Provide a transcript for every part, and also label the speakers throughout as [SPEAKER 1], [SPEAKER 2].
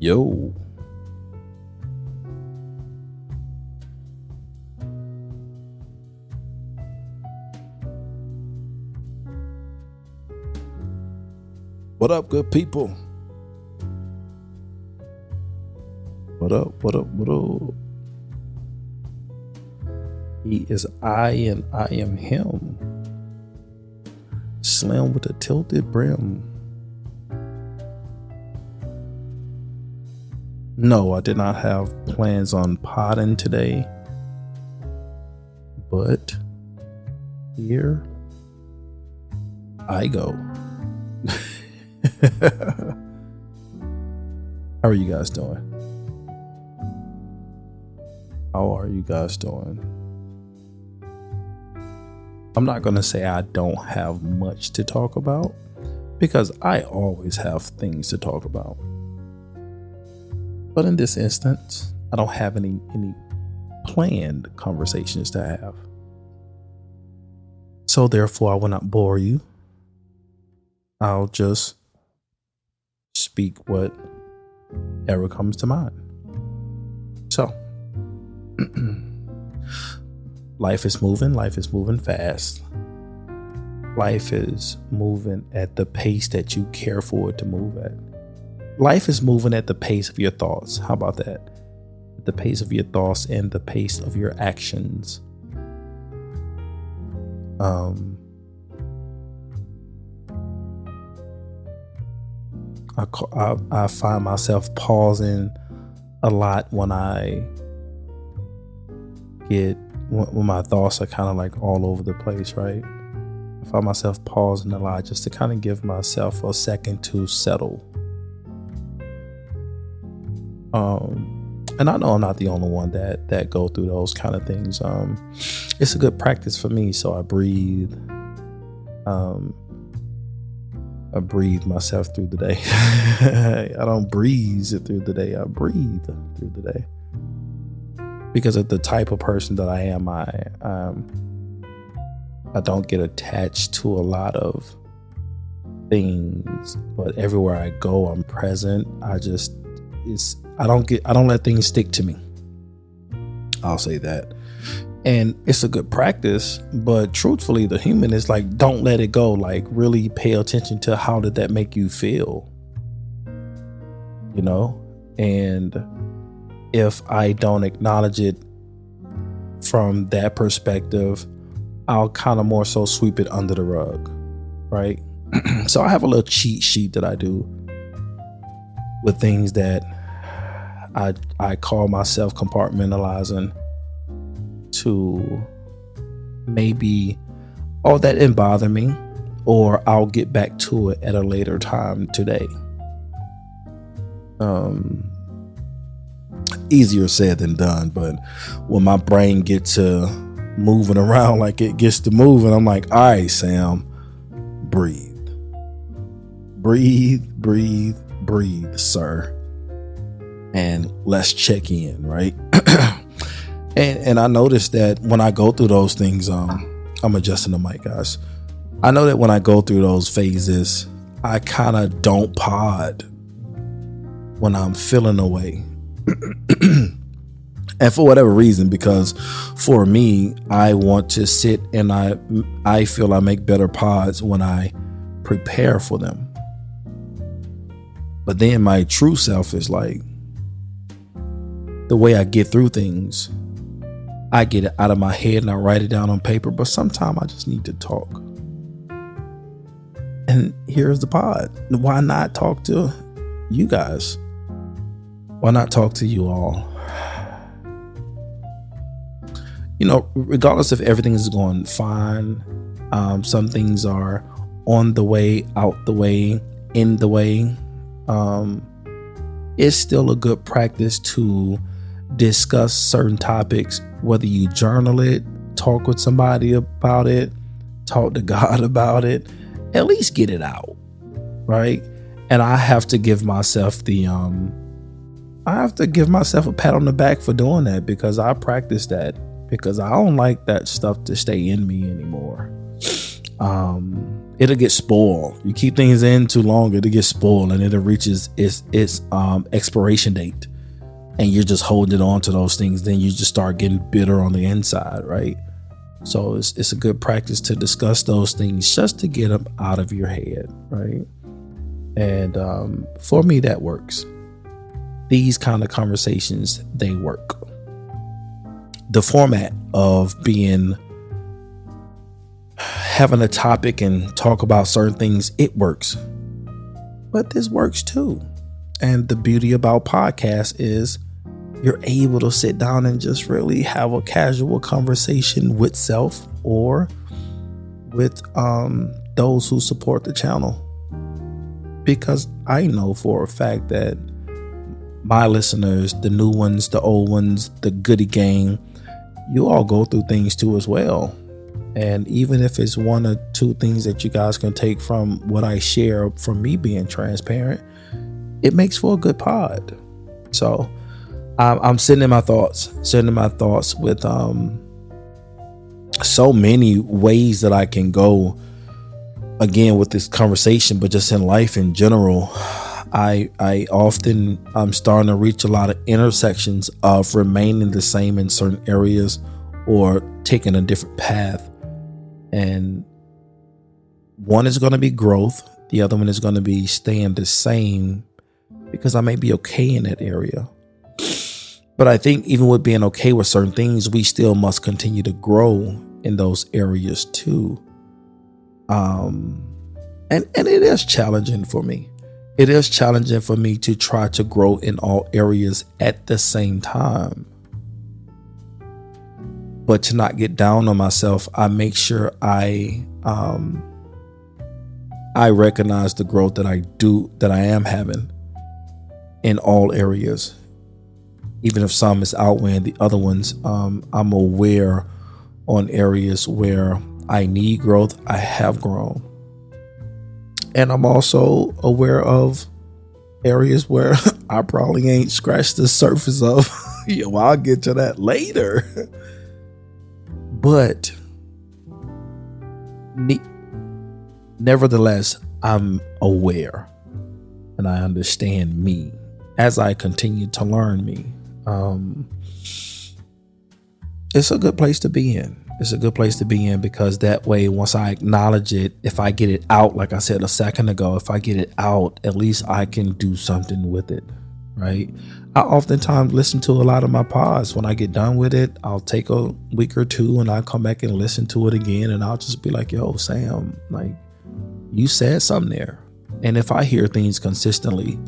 [SPEAKER 1] Yo. What up, good people? What up? What up? What up? He is I and I am him. Slim with a tilted brim. No, I did not have plans on potting today. But here I go. How are you guys doing? How are you guys doing? I'm not going to say I don't have much to talk about because I always have things to talk about. But in this instance, I don't have any any planned conversations to have. So therefore I will not bore you. I'll just speak what ever comes to mind. So life is moving, life is moving fast. Life is moving at the pace that you care for it to move at life is moving at the pace of your thoughts. How about that? The pace of your thoughts and the pace of your actions. Um, I, I, I find myself pausing a lot when I get when my thoughts are kind of like all over the place, right? I find myself pausing a lot just to kind of give myself a second to settle um, and I know I'm not the only one that that go through those kind of things. Um, it's a good practice for me, so I breathe. Um, I breathe myself through the day. I don't breeze it through the day. I breathe through the day because of the type of person that I am. I um, I don't get attached to a lot of things, but everywhere I go, I'm present. I just it's I don't get I don't let things stick to me. I'll say that. And it's a good practice, but truthfully, the human is like, don't let it go. Like, really pay attention to how did that make you feel? You know? And if I don't acknowledge it from that perspective, I'll kind of more so sweep it under the rug. Right. so I have a little cheat sheet that I do with things that I I call myself compartmentalizing to maybe oh that didn't bother me or I'll get back to it at a later time today. Um easier said than done, but when my brain gets to moving around like it gets to moving, I'm like, all right, Sam, breathe. Breathe, breathe, breathe, sir and let's check in, right? and and I noticed that when I go through those things, um, I'm adjusting the mic, guys. I know that when I go through those phases, I kind of don't pod when I'm feeling away. and for whatever reason because for me i want to sit and i i feel i make better pods when i prepare for them but then my true self is like the way I get through things. I get it out of my head and I write it down on paper, but sometimes I just need to talk. And here's the pod. Why not talk to you guys? Why not talk to you all? You know, regardless if everything is going fine, um, some things are on the way, out the way, in the way. Um, it's still a good practice to discuss certain topics, whether you journal it, talk with somebody about it, talk to God about it, at least get it out. Right. And I have to give myself the, um, I have to give myself a pat on the back for doing that because I practice that because I don't like that stuff to stay in me anymore. Um, it'll get spoiled. You keep things in too long, it'll get spoiled and it reaches its its um, expiration date. And you're just holding on to those things, then you just start getting bitter on the inside, right? So it's it's a good practice to discuss those things just to get them out of your head, right? And um, for me, that works. These kind of conversations, they work. The format of being having a topic and talk about certain things, it works. But this works too. And the beauty about podcasts is you're able to sit down and just really have a casual conversation with self or with um, those who support the channel. Because I know for a fact that my listeners, the new ones, the old ones, the Goodie Gang, you all go through things too as well. And even if it's one or two things that you guys can take from what I share from me being transparent, it makes for a good pod. So I'm, I'm sitting in my thoughts, sitting in my thoughts with um so many ways that I can go again with this conversation, but just in life in general. I I often I'm starting to reach a lot of intersections of remaining the same in certain areas or taking a different path and one is going to be growth the other one is going to be staying the same because i may be okay in that area but i think even with being okay with certain things we still must continue to grow in those areas too. Um and and it is challenging for me. It is challenging for me to try to grow in all areas at the same time. But to not get down on myself, I make sure I um, I recognize the growth that I do that I am having in all areas. Even if some is outweighing the other ones, um, I'm aware on areas where I need growth. I have grown, and I'm also aware of areas where I probably ain't scratched the surface of. yeah, I'll get to that later. But ne- nevertheless, I'm aware and I understand me as I continue to learn me. Um, it's a good place to be in. It's a good place to be in because that way, once I acknowledge it, if I get it out, like I said a second ago, if I get it out, at least I can do something with it, right? I oftentimes listen to a lot of my pods. When I get done with it, I'll take a week or two and I'll come back and listen to it again. And I'll just be like, yo, Sam, like, you said something there. And if I hear things consistently,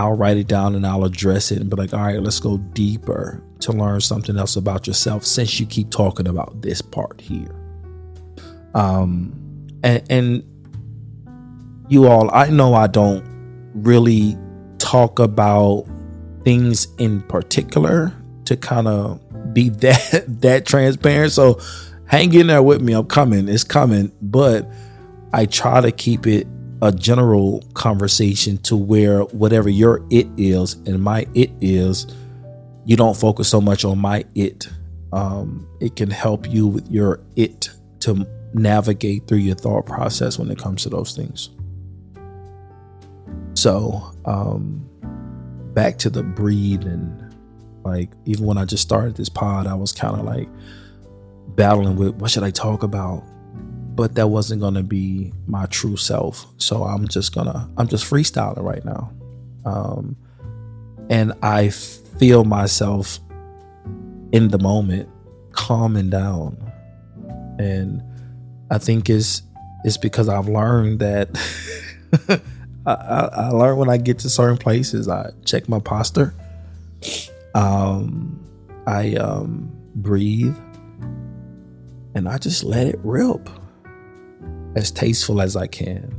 [SPEAKER 1] I'll write it down and I'll address it and be like, all right, let's go deeper to learn something else about yourself since you keep talking about this part here. Um, and, and you all, I know I don't really talk about things in particular to kind of be that that transparent. So hang in there with me. I'm coming. It's coming. But I try to keep it a general conversation to where whatever your it is and my it is, you don't focus so much on my it. Um, it can help you with your it to navigate through your thought process when it comes to those things. So, um, back to the breed and like even when I just started this pod, I was kind of like battling with what should I talk about, but that wasn't gonna be my true self. So I'm just gonna I'm just freestyling right now, um, and I feel myself in the moment calming down, and I think is it's because I've learned that. I, I, I learn when I get to certain places. I check my posture. Um, I um, breathe, and I just let it rip as tasteful as I can.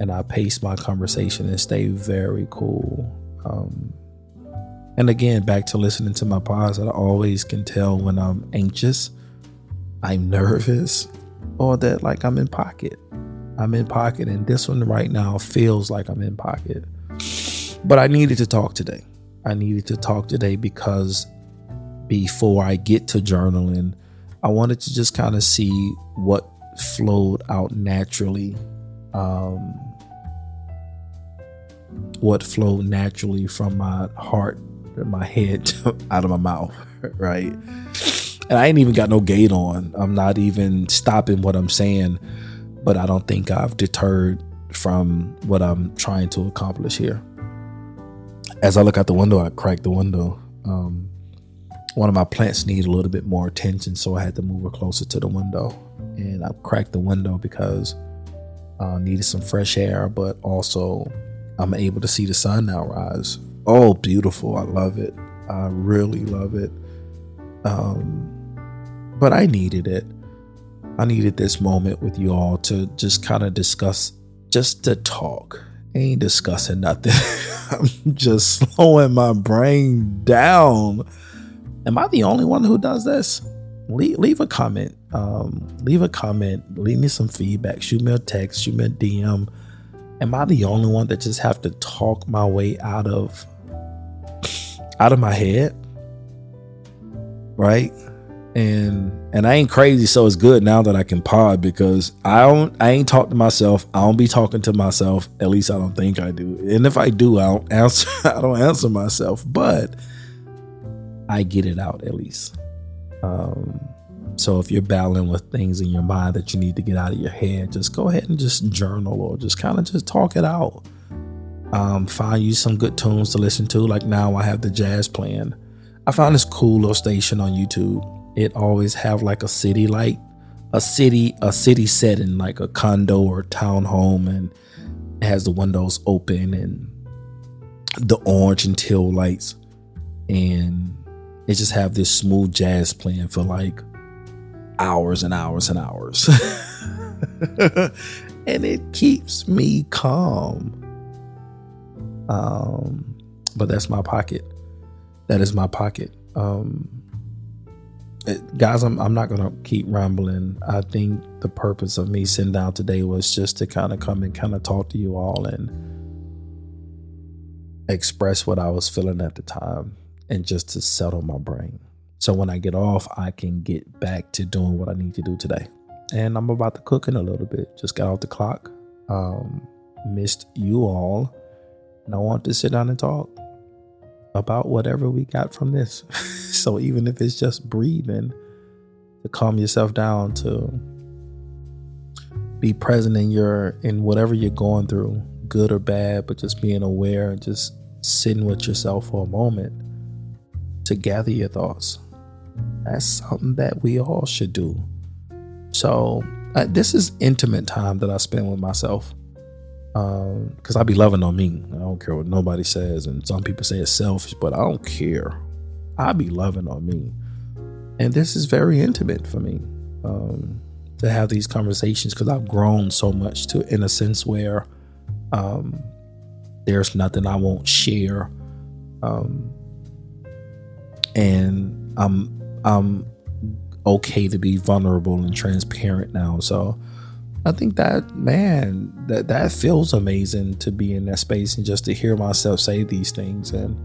[SPEAKER 1] And I pace my conversation and stay very cool. Um, and again, back to listening to my pause, I always can tell when I'm anxious, I'm nervous, or that like I'm in pocket. I'm in pocket, and this one right now feels like I'm in pocket. But I needed to talk today. I needed to talk today because before I get to journaling, I wanted to just kind of see what flowed out naturally. Um, what flowed naturally from my heart my head out of my mouth, right? And I ain't even got no gate on. I'm not even stopping what I'm saying, but I don't think I've deterred from what I'm trying to accomplish here. As I look out the window, I crack the window. Um, one of my plants needed a little bit more attention, so I had to move her closer to the window. And I cracked the window because I uh, needed some fresh air, but also I'm able to see the sun now rise. Oh, beautiful. I love it. I really love it. Um, but I needed it. I needed this moment with you all to just kind of discuss, just to talk. I ain't discussing nothing. I'm just slowing my brain down. Am I the only one who does this? Leave, leave a comment. Um, leave a comment. Leave me some feedback. Shoot me a text. Shoot me a DM. Am I the only one that just have to talk my way out of out of my head? Right? and and I ain't crazy, so it's good now that I can pod because I don't I ain't talk to myself. I don't be talking to myself. At least I don't think I do. And if I do, I don't answer. I don't answer myself, but I get it out at least. Um, so if you're battling with things in your mind that you need to get out of your head, just go ahead and just journal or just kind of just talk it out. Um, find you some good tunes to listen to. Like now, I have the jazz playing. I found this cool little station on YouTube it always have like a city light, a city, a city setting like a condo or townhome, and has the windows open and the orange and teal lights, and it just have this smooth jazz playing for like hours and hours and hours. and it keeps me calm. Um, but that's my pocket. That is my pocket. Um, guys, I'm, I'm not going to keep rambling. I think the purpose of me sitting down today was just to kind of come and kind of talk to you all and express what I was feeling at the time and just to settle my brain. So when I get off, I can get back to doing what I need to do today. And I'm about to cook in a little bit. Just got off the clock. Um, missed you all. And I want to sit down and talk about whatever we got from this. so even if it's just breathing, to calm yourself down, to be present in your in whatever you're going through, good or bad, but just being aware and just sitting with yourself for a moment to gather your thoughts. That's something that we all should do. So uh, this is intimate time that I spend with myself because um, I be loving on me. I don't care what nobody says, and some people say it's selfish, but I don't care. I be loving on me, and this is very intimate for me um, to have these conversations because I've grown so much to, in a sense, where um, there's nothing I won't share, um, and I'm I'm okay to be vulnerable and transparent now. So I think that man, that that feels amazing to be in that space and just to hear myself say these things and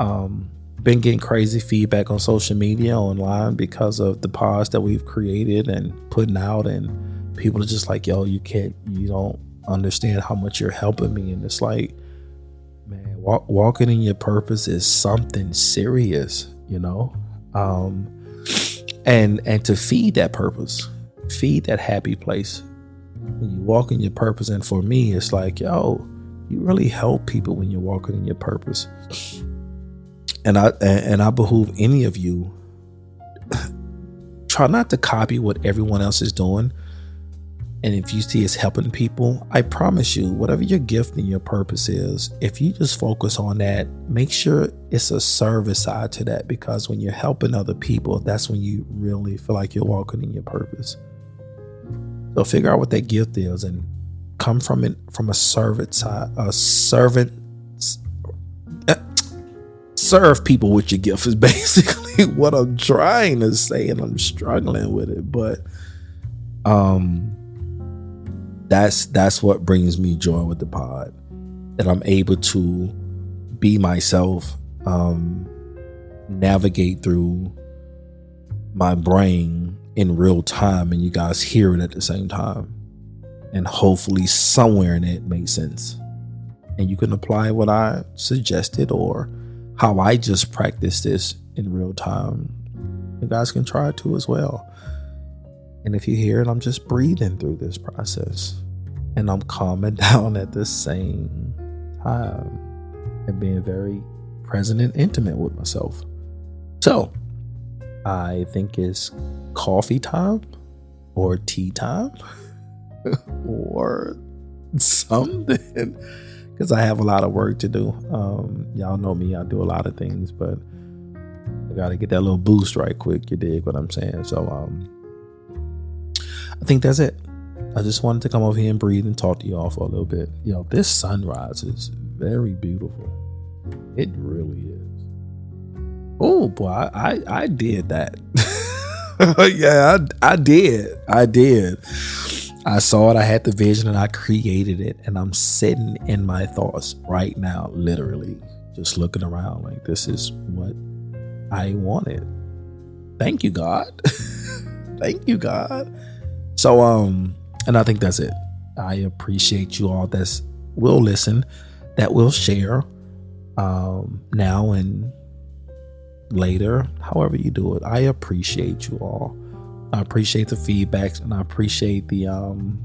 [SPEAKER 1] um been getting crazy feedback on social media online because of the pause that we've created and putting out and people are just like, yo, you can't you don't understand how much you're helping me and it's like walk, walking in your purpose is something serious, you know? Um and and to feed that purpose feed that happy place when you walk in your purpose. And for me, it's like, yo, you really help people when you're walking in your purpose. And I and I behoove any of you try not to copy what everyone else is doing. And if you see it's helping people, I promise you, whatever your gift and your purpose is, if you just focus on that, make sure it's a service side to that because when you're helping other people, that's when you really feel like you're walking in your purpose. So figure out what that gift is and come from it from a servant side, a servant. Uh, serve people with your gift is basically what I'm trying to say, and I'm struggling with it. But um, that's that's what brings me joy with the pod. That I'm able to be myself, um, navigate through my brain in real time and you guys hear it at the same time. And hopefully, somewhere in it makes sense. And you can apply what I suggested or how I just practiced this in real time. You guys can try it too as well. And if you hear it, I'm just breathing through this process and I'm calming down at the same time and being very present and intimate with myself. So, I think it's coffee time or tea time or something because I have a lot of work to do. Um, y'all know me, I do a lot of things, but I got to get that little boost right quick. You dig what I'm saying? So, um, I think that's it. I just wanted to come over here and breathe and talk to y'all for a little bit. You know, this sunrise is very beautiful. It really is. Oh boy, I I, I did that. yeah, I, I did. I did. I saw it, I had the vision, and I created it. And I'm sitting in my thoughts right now, literally, just looking around like this is what I wanted. Thank you, God. Thank you, God. So, um, and I think that's it. I appreciate you all that's will listen, that will share, um, now and later, however you do it. I appreciate you all. I appreciate the feedbacks and I appreciate the um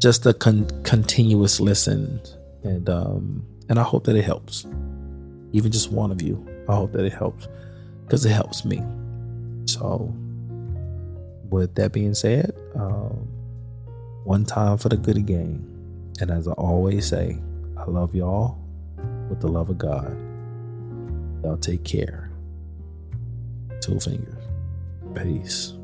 [SPEAKER 1] just the con- continuous listen and um and I hope that it helps. Even just one of you. I hope that it helps because it helps me. So with that being said, um one time for the Goodie Gang. And as I always say, I love y'all with the love of God. Y'all take care. Two fingers. Peace.